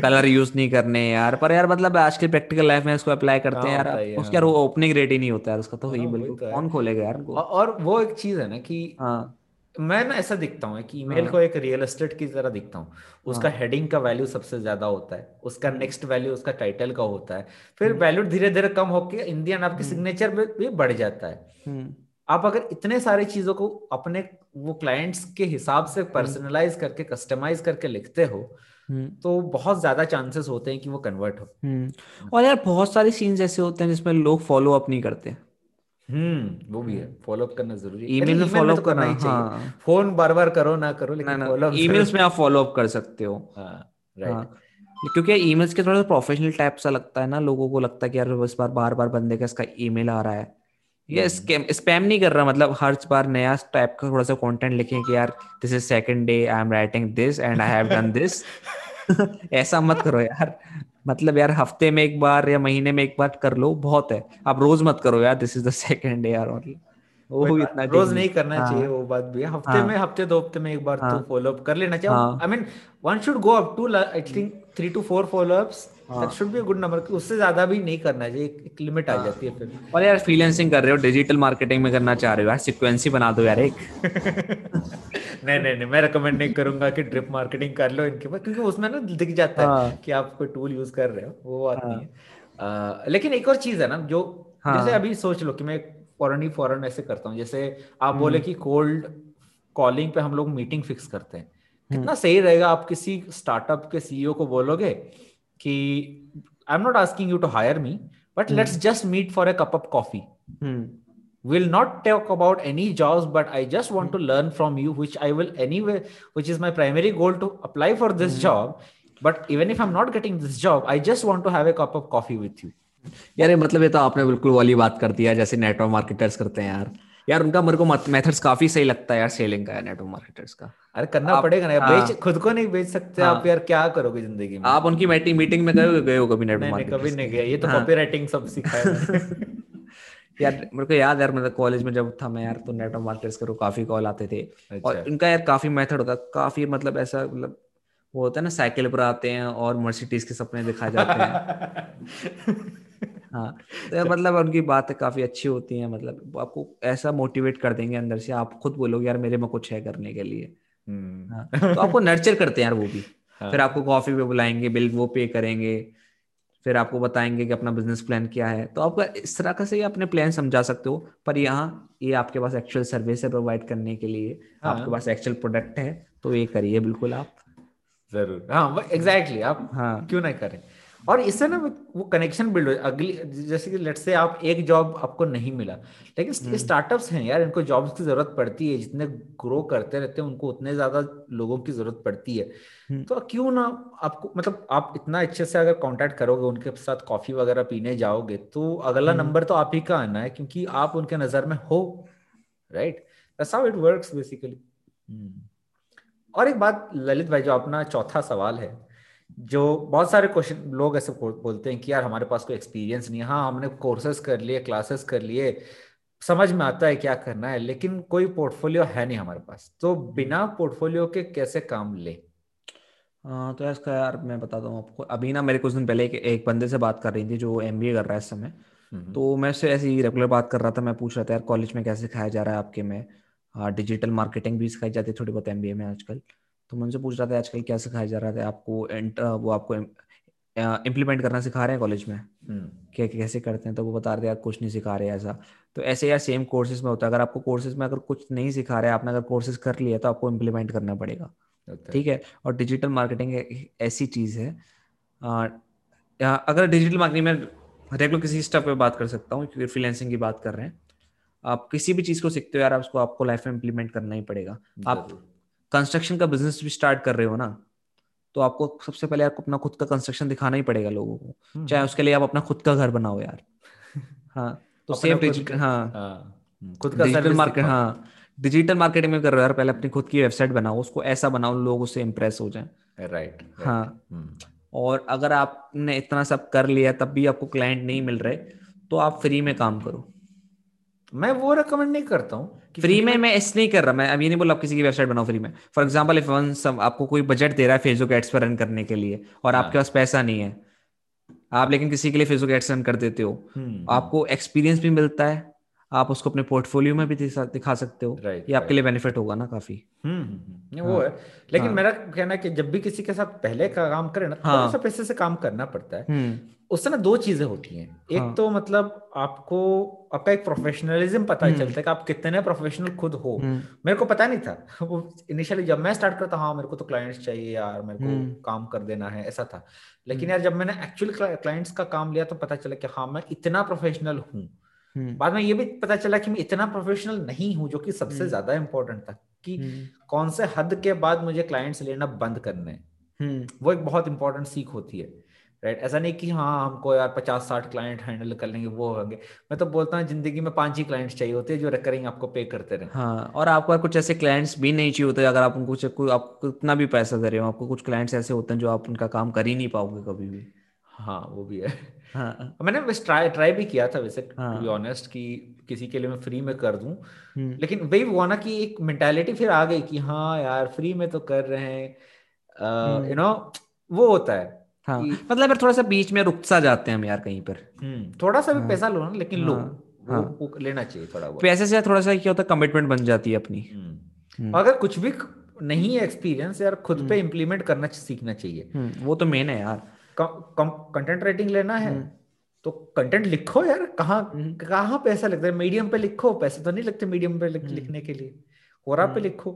कलर यूज़ नहीं करने हैं यार पर यार मतलब आज के प्रैक्टिकल लाइफ में इसको अप्लाई करते हैं यार है ये, उसका यार ओपनिंग रेट ही नहीं होता यार उसका तो हाँ, ईमेल वही को तो कौन खोलेगा यार और वो एक चीज़ है ना कि हाँ मैं ना ऐसा दिखता हूँ कि ईमेल हाँ। को एक रियल एस्टेट की तरह दिखता हूँ उसका हाँ। हेडिंग का वैल्यू सबसे ज़्यादा होता है उसका हम्म। नेक्स्ट वैल्यू उसका टाइटल का होता है फिर वैल्यू धीरे धीरे कम होकर इन दी एंड आपके हम्म। सिग्नेचर में भी बढ़ जाता है हम्म आप अगर इतने सारी चीज़ों को अपने वो क्लाइंट्स के हिसाब से पर्सनलाइज करके कस्टमाइज करके लिखते हो हम्म। तो बहुत ज़्यादा चांसेस होते हैं कि वो कन्वर्ट हो। हम्म। और यार बहुत सारे सीन्स ऐसे होते हैं जिसमें लोग फॉलो अप नहीं करते। हम्म वो भी है। फॉलो अप करना ज़रूरी है। ईमेल में फॉलो तो अप करना ही चाहिए। हाँ। फ़ोन बार बार करो ना करो लेकिन फॉलो अप ईमेल्स में आप फॉलो अप कर सकते हो। हाँ हाँ। राइट क्योंकि ईमेल्स के थोड़ा सा प्रोफेशनल टाइप सा लगता है ना लोगों को लगता है कि यार बस बार बार बार बंदे का इसका ईमेल आ रहा है। ये स्कैम स्पैम नहीं कर रहा मतलब हर बार नया टाइप का थोड़ा सा कंटेंट लिखें कि यार this is second day I am writing this and I have done this ऐसा मत करो यार। मतलब यार हफ़्ते में एक बार या महीने में एक बार कर लो बहुत है। आप रोज मत करो यार this is the second day यार मतलब। वो इतना रोज नहीं करना हाँ, चाहिए वो बात भी। हफ़्ते हाँ। में हफ़्ते दो हफ़्ते में एक बार हाँ, तो हाँ। फॉलो अप कर लेना चाहिए। I mean one should go up to I think three to four follow ups that should be a good number उससे ज़्यादा भी नहीं करना चाहिए एक, एक लिमिट हाँ। आ जाती है फिर और यार फ्रीलांसिंग कर रहे हो डिजिटल मार्केटिंग में करना चाह रहे हो यार सिक्वेंसी बना दो यार एक नहीं नहीं नहीं मैं रिकमेंड नहीं करूँगा कि ड्रिप मार्केटिंग कर लो इनके पास क्योंकि उसमें ना दिख जाता हाँ। है कि आप कोई टूल यूज़ कर रहे हो वो बात हाँ। नहीं है लेकिन एक और चीज़ है ना जो हाँ। जैसे अभी सोच लो कि मैं फॉरन ही फॉरन ऐसे करता हूँ जैसे आप हम्म। बोले कि कोल्ड कॉलिंग पे हम लोग मीटिंग फिक्स करते हैं हम्म। कितना सही रहेगा आप किसी स्टार्टअप के सीईओ को बोलोगे कि I am not asking you to hire me but let's just meet for a cup of coffee will not talk about any job but I just want to learn from you which I will anyway which is my primary goal to apply for this job but even if I am not getting this job I just want to have a cup of coffee with you यार मतलब ये तो आपने बिल्कुल वाली बात कर दिया जैसे नेटवर्क मार्केटर्स करते हैं यार। यार उनका मेरे को मेथड्स काफ़ी सही लगता है यार सेलिंग का नेटवर्क मार्केटर्स का। अरे करना आप- पड़ेगा ना हाँ। बेच खुद को नहीं बेच सकते हाँ। आप यार क्या करोगे ज़िंदगी में आप उनकी मीटिंग मीटिंग में गए गए हो कभी नेटवर्क नहीं कभी नहीं गया ये तो हाँ। कॉपी राइटिंग सब सिखाया मैंने। यार मेरे को याद है यार मतलब कॉलेज में जब था मैं यार तो नेटवर्क मार्केटर्स करो काफ़ी कॉल आते थे और अच्छा इनका यार काफ़ी मेथड होता है काफ़ी मतलब ऐसा मतलब वो होता है ना साइकिल पर आते हैं और मर्सिडीज के सपने दिखाए जाते हैं हाँ तो मतलब उनकी बातें काफ़ी अच्छी होती हैं मतलब आपको ऐसा मोटिवेट कर देंगे अंदर से आप खुद बोलोगे यार मेरे में कुछ है करने के लिए हाँ। तो आपको नर्चर करते हैं यार वो भी। हाँ। फिर आपको कॉफ़ी पे बुलाएँगे बिल वो पे करेंगे फिर आपको बताएँगे कि अपना बिज़नेस प्लान क्या है। तो आपका इस तरह का से अपने प्लान समझा सकते हो पर यहाँ ये आपके पास एक्चुअल सर्विस है प्रोवाइड करने के लिए। हाँ। आपके पास एक्चुअल प्रोडक्ट है तो ये करिए बिल्कुल आप। ज़रूर। हाँ एग्जैक्टली आप हाँ। क्यों ना करें? और इससे ना वो कनेक्शन बिल्ड हो अगली जैसे कि लेट से आप एक जॉब आपको नहीं मिला लेकिन स्टार्टअप्स हम्म। हैं यार इनको जॉब्स की ज़रूरत पड़ती है जितने ग्रो करते रहते हैं उनको उतने ज़्यादा लोगों की ज़रूरत पड़ती है हम्म। तो क्यों ना आपको मतलब आप इतना अच्छे से अगर कॉन्टेक्ट करोगे उनके साथ कॉफ़ी वगैरह पीने जाओगे तो अगला नंबर हम्म। तो आप ही का आना है क्योंकि आप उनके नज़र में हो right that's how it works basically और एक बात ललित भाई जो अपना चौथा सवाल है जो बहुत सारे क्वेश्चन लोग ऐसे बोलते हैं कि यार हमारे पास कोई एक्सपीरियंस नहीं है। हाँ हमने कोर्सेज कर लिए क्लासेस कर लिए समझ में आता है क्या करना है लेकिन कोई पोर्टफोलियो है नहीं हमारे पास। तो बिना पोर्टफोलियो के कैसे काम ले? आ, तो इसका यार मैं बताता हूँ आपको। अभी ना मेरे कुछ दिन पहले एक, एक बंदे से बात कर रही थी जो एमबीए कर रहा है इस समय। हम्म। तो मैं उससे ऐसी रेगुलर बात कर रहा था। मैं पूछ रहा था यार कॉलेज में कैसे सिखाया जा रहा है आपके में? डिजिटल मार्केटिंग भी सिखाई जाती है थोड़ी बहुत एमबीए में आजकल। तो मैं उनसे पूछ रहा था आजकल क्या सिखाया जा रहा था? आपको वो आपको इम्प्लीमेंट करना सिखा रहे हैं कॉलेज में? हम्म। क्या कैसे करते हैं? तो वो बता रहे यार कुछ नहीं सिखा रहे ऐसा। तो ऐसे यार सेम कोर्सेज में होता है। अगर आपको कोर्सेज में अगर कुछ नहीं सिखा रहे आपने अगर कोर्सेज कर लिया तो आपको इम्प्लीमेंट करना पड़ेगा। ठीक है? और डिजिटल मार्केटिंग ऐसी चीज़ है। अगर डिजिटल मार्केटिंग में रेगुलर किसी स्टेप पे बात कर सकता हूँ क्योंकि फ्रीलैंसिंग की बात कर रहे हैं। आप किसी भी चीज़ को सीखते हो यार उसको आपको लाइफ में इम्प्लीमेंट करना ही पड़ेगा। आप कंस्ट्रक्शन का बिज़नेस भी स्टार्ट कर रहे हो ना तो आपको सबसे पहले आपको अपना खुद का कंस्ट्रक्शन दिखाना ही पड़ेगा लोगों को। हम्म, चाहे हम्म। उसके लिए आप अपना खुद का घर बनाओ यार। हाँ तो सेम डिजिटल हाँ, हाँ खुद का डिजिटल मार्केट हाँ डिजिटल मार्केटिंग में कर रहे हो यार पहले अपनी खुद की वेबसाइट बनाओ उसको ऐसा बनाओ लोग उससे इम्प्रेस हो जाए। राइट हाँ। हम्म। और अगर आपने इतना सब कर लिया तब भी आपको क्लाइंट नहीं मिल रहे तो आप फ्री में काम करो। मैं वो रिकमेंड नहीं करता हूँ फ्री में मैं ऐसे नहीं कर रहा मैं अभी नहीं बोला आप किसी की वेबसाइट बनाओ फ्री में। फॉर एग्ज़ाम्पल इफ़ वन सब आपको कोई बजट दे रहा है फेसबुक एड्स पर रन करने के लिए और हाँ. आपके पास पैसा नहीं है आप लेकिन किसी के लिए फेसबुक एड्स रन कर देते हो हम्म, आपको एक्सपीरियंस भी मिलता है। आप उसको अपने पोर्टफोलियो में भी दिखा सकते हो। Right, ये आपके लिए बेनिफिट होगा ना काफ़ी। हम्म, हम्म, हम्म। वो हाँ, है। लेकिन हाँ, मेरा कहना है कि जब भी किसी के साथ पहले का काम करे ना हाँ, थोड़ा सा पैसे से काम करना पड़ता है। उससे ना दो चीज़ें होती हैं। एक हाँ, तो मतलब आपको आपका एक प्रोफेशनलिज्म पता चलता है कि आप कितने प्रोफेशनल खुद हो। मेरे को पता नहीं था। वो इनिशियली जब मैं स्टार्ट करता हाँ मेरे को तो क्लाइंट्स चाहिए यार मेरे को काम कर देना है ऐसा था। लेकिन यार जब मैंने एक्चुअल क्लाइंट्स का काम लिया तो पता चला कि हाँ मैं इतना प्रोफेशनल हूँ। हम्म। बाद में ये भी पता चला कि मैं इतना प्रोफेशनल नहीं हूँ जो कि सबसे हम्म। ज़्यादा इंपॉर्टेंट था कि हम्म। कौन से हद के बाद मुझे क्लाइंट्स लेना बंद करने वो एक बहुत इंपॉर्टेंट सीख होती है राइट ऐसा नहीं कि हाँ हमको यार पचास साठ क्लाइंट हैंडल कर लेंगे वो होंगे। मैं तो बोलता हूँ ज़िंदगी में पाँच ही क्लाइंट्स चाहिए होते हैं जो रिकरिंग आपको पे करते रहे। हाँ और आपको कुछ ऐसे क्लाइंट्स भी नहीं चाहिए होते अगर आप उनको आप कितना भी पैसा दे रहे हो आपको कुछ क्लाइंट्स ऐसे होते हैं जो आप उनका काम कर ही नहीं पाओगे कभी भी। हाँ वो भी है। हाँ। मैंने बस ट्राई ट्राई भी किया था वैसे टू बी ऑनेस्ट कि किसी के लिए मैं फ्री में कर दूँ। हम्म। लेकिन वही हुआ ना कि एक मेंटालिटी फिर आ गई कि हाँ यार फ्री में तो कर रहे हैं। You hmm. नो वो होता है हाँ। मतलब यार थोड़ा सा बीच में रुक सा जाते हैं हम यार कहीं पर। हम्म, थोड़ा सा भी हाँ, पैसा लो ना लेकिन लो। हाँ, वो, हाँ, वो लेना चाहिए थोड़ा वो पैसे से थोड़ा सा क्या होता है कमिटमेंट बन जाती है अपनी। अगर कुछ भी नहीं है एक्सपीरियंस यार खुद पे इम्प्लीमेंट करना सीखना चाहिए। वो तो मेन है यार। कंटेंट राइटिंग लेना है हम्म। तो कंटेंट लिखो यार कहाँ हम्म। कहाँ पैसा लगता है? मीडियम पे लिखो पैसे तो नहीं लगते मीडियम पे हम्म। लिखने के लिए। कोरा पे लिखो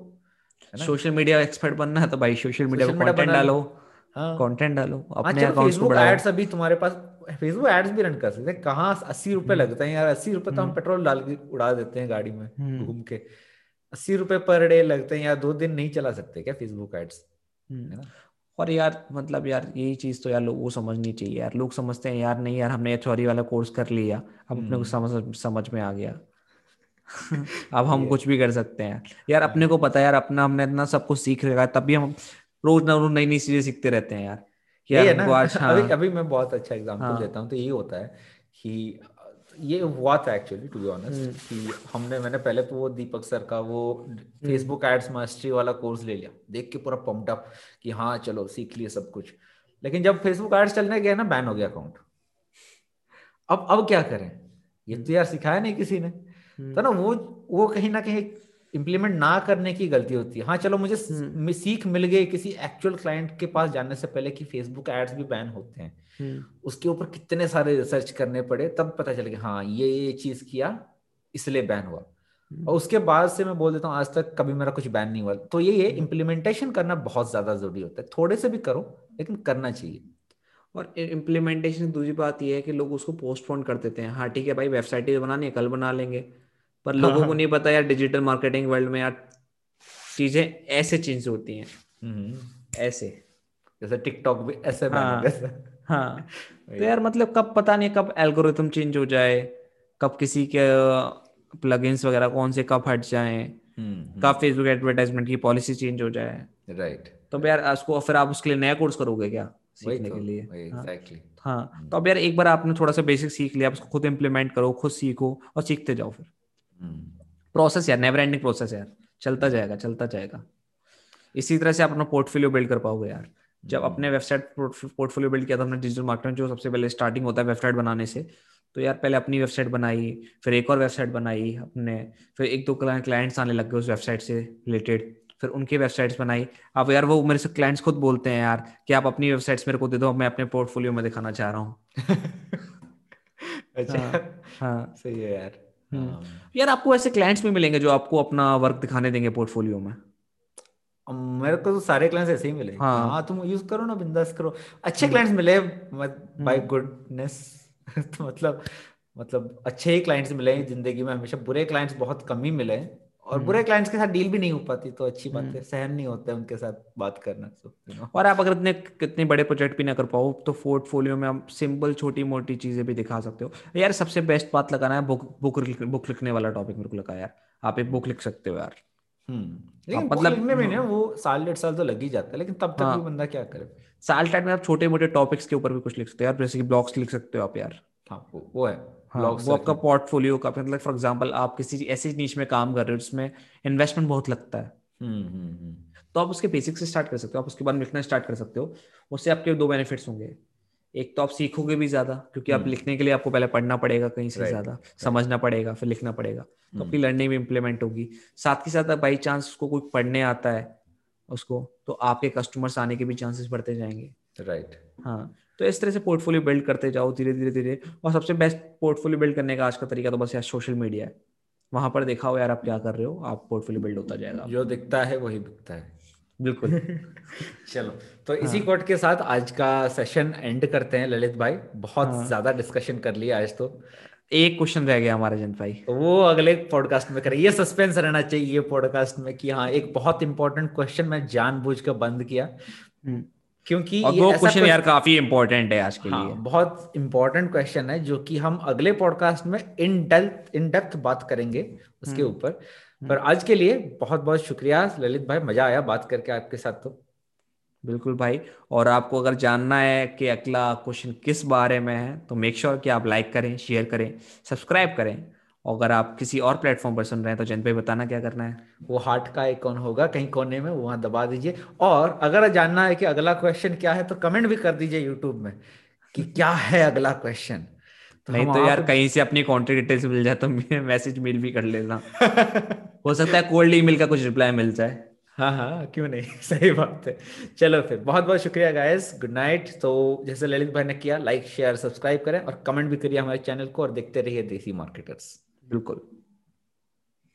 सोशल मीडिया एक्सपर्ट बनना है तो भाई सोशल मीडिया पे कंटेंट डालो कंटेंट डालो हाँ, अपने अकाउंट्स को बढ़ाओ। एड्स अभी तुम्हारे पास फेसबुक एड्स भी रन कर सकते हैं। कहाँ अस्सी रुपए लगते हैं यार? अस्सी रुपए तो हम पेट्रोल डाल के उड़ा देते हैं गाड़ी में घूम के। अस्सी रुपए पर डे लगते हैं यार दो दिन नहीं चला सकते क्या फेसबुक एड्स है ना? और यार मतलब यार यही चीज़ तो यार लोगों को समझनी चाहिए यार। लोग समझते हैं यार नहीं यार हमने एच वाला कोर्स कर लिया। अब अपने को हम्म। समझ समझ में आ गया। अब हम कुछ भी कर सकते हैं। यार अपने को पता है यार अपना हमने इतना सब कुछ सीख रखा है तभी हम रोज ना रोज नई नई चीज़ें सीखते रहते हैं यार। यार है ना। आज हाँ, अभी अभी मैं बहुत अच्छा एग्जांपल हाँ, देता हूँ तो यही होता है कि ये हुआ था एक्चुअली टू बी ऑनेस्ट कि हमने मैंने पहले तो वो दीपक सर का वो फेसबुक एड्स मास्टरी वाला कोर्स ले लिया। देख के पूरा पम्प्ड अप कि हाँ चलो सीख लिए सब कुछ। लेकिन जब फेसबुक एड्स चलने गए ना बैन हो गया अकाउंट अब अब क्या करें? ये तो यार सिखाया नहीं किसी ने। हम्म। तो ना वो वो कहीं ना कहीं इम्प्लीमेंट ना करने की गलती होती है। हाँ चलो मुझे हम्म। सीख मिल गई किसी एक्चुअल क्लाइंट के पास जाने से पहले कि फेसबुक एड्स भी बैन होते हैं। हम्म। उसके ऊपर कितने सारे रिसर्च करने पड़े तब पता चले कि हाँ ये ये चीज़ किया इसलिए बैन हुआ। और उसके बाद से मैं बोल देता हूँ आज तक कभी मेरा कुछ बैन नहीं हुआ। तो ये ये इम्प्लीमेंटेशन करना बहुत ज़्यादा ज़रूरी होता है। थोड़े से भी करो लेकिन करना चाहिए। और इम्प्लीमेंटेशन दूसरी बात यह है कि लोग उसको पोस्टपोन कर देते हैं। हाँ ठीक है भाई वेबसाइट बनानी है कल बना लेंगे। पर लोगों को नहीं पता यार डिजिटल मार्केटिंग वर्ल्ड में यार चीज़ें ऐसे चेंज होती हैं। हम्म। ऐसे। जैसे टिकटॉक भी ऐसे हाँ। हाँ। तो यार मतलब कब पता नहीं कब एल्गोरिथम चेंज हो जाए कब किसी के प्लगइन्स वगैरह कौन से कब हट जाए हम्म, कब फेसबुक एडवर्टाइजमेंट की पॉलिसी चेंज हो जाए। राइट तो यार उसको फिर आप उसके लिए नया कोर्स करोगे क्या सीखने तो, के लिए? एग्जैक्टली हाँ, हाँ। हम्म। तो अब यार एक बार आपने थोड़ा सा बेसिक सीख लिया आप उसको खुद इम्प्लीमेंट करो खुद सीखो और सीखते जाओ फिर। प्रोसेस हम्म। यार नेवर एंडिंग प्रोसेस यार। चलता जाएगा चलता जाएगा। इसी तरह से आप अपना पोर्टफोलियो बिल्ड कर पाओगे यार। जब अपने वेबसाइट पोर्टफोलियो बिल्ड किया था हमने डिजिटल मार्केटिंग जो सबसे पहले स्टार्टिंग होता है वेबसाइट बनाने से तो यार पहले अपनी वेबसाइट बनाई फिर एक और वेबसाइट बनाई अपने फिर एक दो क्लाइंट्स आने लग गए उस वेबसाइट से रिलेटेड फिर उनकी वेबसाइट्स बनाई। अब यार वो मेरे से क्लाइंट्स खुद बोलते हैं यार कि आप अपनी वेबसाइट्स मेरे को दे दो मैं अपने पोर्टफोलियो में दिखाना चाह रहा हूँ। अच्छा। हाँ, हाँ। सही है यार। हम्म। यार आपको ऐसे क्लाइंट्स भी मिलेंगे जो आपको अपना वर्क दिखाने देंगे पोर्टफोलियो में? मेरे को तो सारे क्लाइंट्स ऐसे ही मिले। हाँ, हाँ तुम यूज़ करो ना बिंदास करो। अच्छे क्लाइंट्स हम्म। मिले बाय गुडनेस हम्म। तो मतलब मतलब अच्छे ही क्लाइंट्स मिले ज़िंदगी में हमेशा बुरे क्लाइंट्स बहुत कम ही मिले। और बुरे क्लाइंट्स हम्म। के साथ डील भी नहीं हो पाती तो अच्छी बात है सहन नहीं होता है उनके साथ बात करना so, और आप अगर इतने कितने बड़े प्रोजेक्ट भी ना कर पाओ तो पोर्टफोलियो में आप सिंपल छोटी मोटी चीज़ें भी दिखा सकते हो। यार सबसे बेस्ट बात लगाना है बुक बुक बुक लिखने वाला टॉपिक मेरे को लगा यार। आप एक बुक लिख सकते हो यार। लेकिन मतलब लिखने में ना वो साल डेढ़ साल तो लग ही जाता है लेकिन तब तक हाँ, बंदा क्या करे? साल टाइम में आप छोटे मोटे टॉपिक्स के ऊपर भी कुछ लिख सकते हो यार जैसे कि ब्लॉग्स लिख सकते हो आप यार। हाँ वो है। हाँ, वो आपका पोर्टफोलियो का मतलब फॉर एग्जांपल आप किसी ऐसी नीच में काम कर रहे हो जिसमें इन्वेस्टमेंट बहुत लगता है। हम्म, हम्म, हम्म। तो आप उसके बेसिक से स्टार्ट कर सकते हो। आप उसके बाद लिखना स्टार्ट कर सकते हो। उससे आपके दो बेनिफिट्स होंगे। एक तो आप सीखोगे भी ज़्यादा क्योंकि आप लिखने के लिए आपको पहले पढ़ना पड़ेगा कहीं से ज़्यादा समझना पड़ेगा फिर लिखना पड़ेगा। तो आपकी लर्निंग भी इम्प्लीमेंट होगी। साथ ही साथ बाई चांस उसको कोई पढ़ने आता है उसको तो आपके कस्टमर्स आने के भी चांसेस बढ़ते जाएँगे। राइट हाँ। तो इस तरह से पोर्टफोलियो बिल्ड करते जाओ धीरे धीरे धीरे। और सबसे बेस्ट पोर्टफोलियो बिल्ड करने का आज का तरीका तो बस यार सोशल मीडिया है। वहाँ पर देखा हो यार आप क्या कर रहे हो आप पोर्टफोलियो बिल्ड होता जाएगा। जो दिखता है वही बिकता है। बिल्कुल। चलो तो हाँ. इसी कोट के साथ आज का सेशन एंड करते हैं ललित भाई। बहुत हाँ. ज़्यादा डिस्कशन कर लिया आज तो। एक क्वेश्चन रह गया हमारा जन भाई। तो वो अगले पॉडकास्ट में करें। ये सस्पेंस रहना चाहिए पॉडकास्ट में कि हाँ एक बहुत इंपॉर्टेंट क्वेश्चन मैं जानबूझ कर बंद किया। हम्म। क्योंकि और वो क्वेश्चन यार काफ़ी इंपॉर्टेंट है आज के हाँ, लिए बहुत इंपॉर्टेंट क्वेश्चन है जो कि हम अगले पॉडकास्ट में इन डेप्थ इन डेप्थ बात करेंगे उसके हम्म। ऊपर पर हम्म। आज के लिए बहुत बहुत शुक्रिया ललित भाई मज़ा आया बात करके आपके साथ तो बिल्कुल भाई और आपको अगर जानना है कि अगला क्वेश्चन किस बारे में है तो मेक श्योर sure कि आप लाइक करें शेयर करें सब्सक्राइब करें अगर आप किसी और प्लेटफॉर्म पर सुन रहे हैं तो जन पे बताना क्या करना है? वो हार्ट का आइकॉन होगा कहीं कोने में वहाँ दबा दीजिए। और अगर जानना है कि अगला क्वेश्चन क्या है तो कमेंट भी कर दीजिए यूट्यूब में कि क्या है अगला क्वेश्चन तो नहीं तो यार कहीं से अपनी कॉन्टेक्ट डिटेल्स मिल जाए तो मैसेज मेल भी कर लेना हो सकता है कोल्ड ईमेल का कुछ रिप्लाई मिल जाए। हाँ हाँ क्यों नहीं? सही बात है। चलो फिर बहुत बहुत शुक्रिया गाइस गुड नाइट तो जैसे ललित भाई ने किया लाइक शेयर सब्सक्राइब करें और कमेंट भी करिए हमारे चैनल को और देखते रहिए देसी मार्केटर्स बिल्कुल।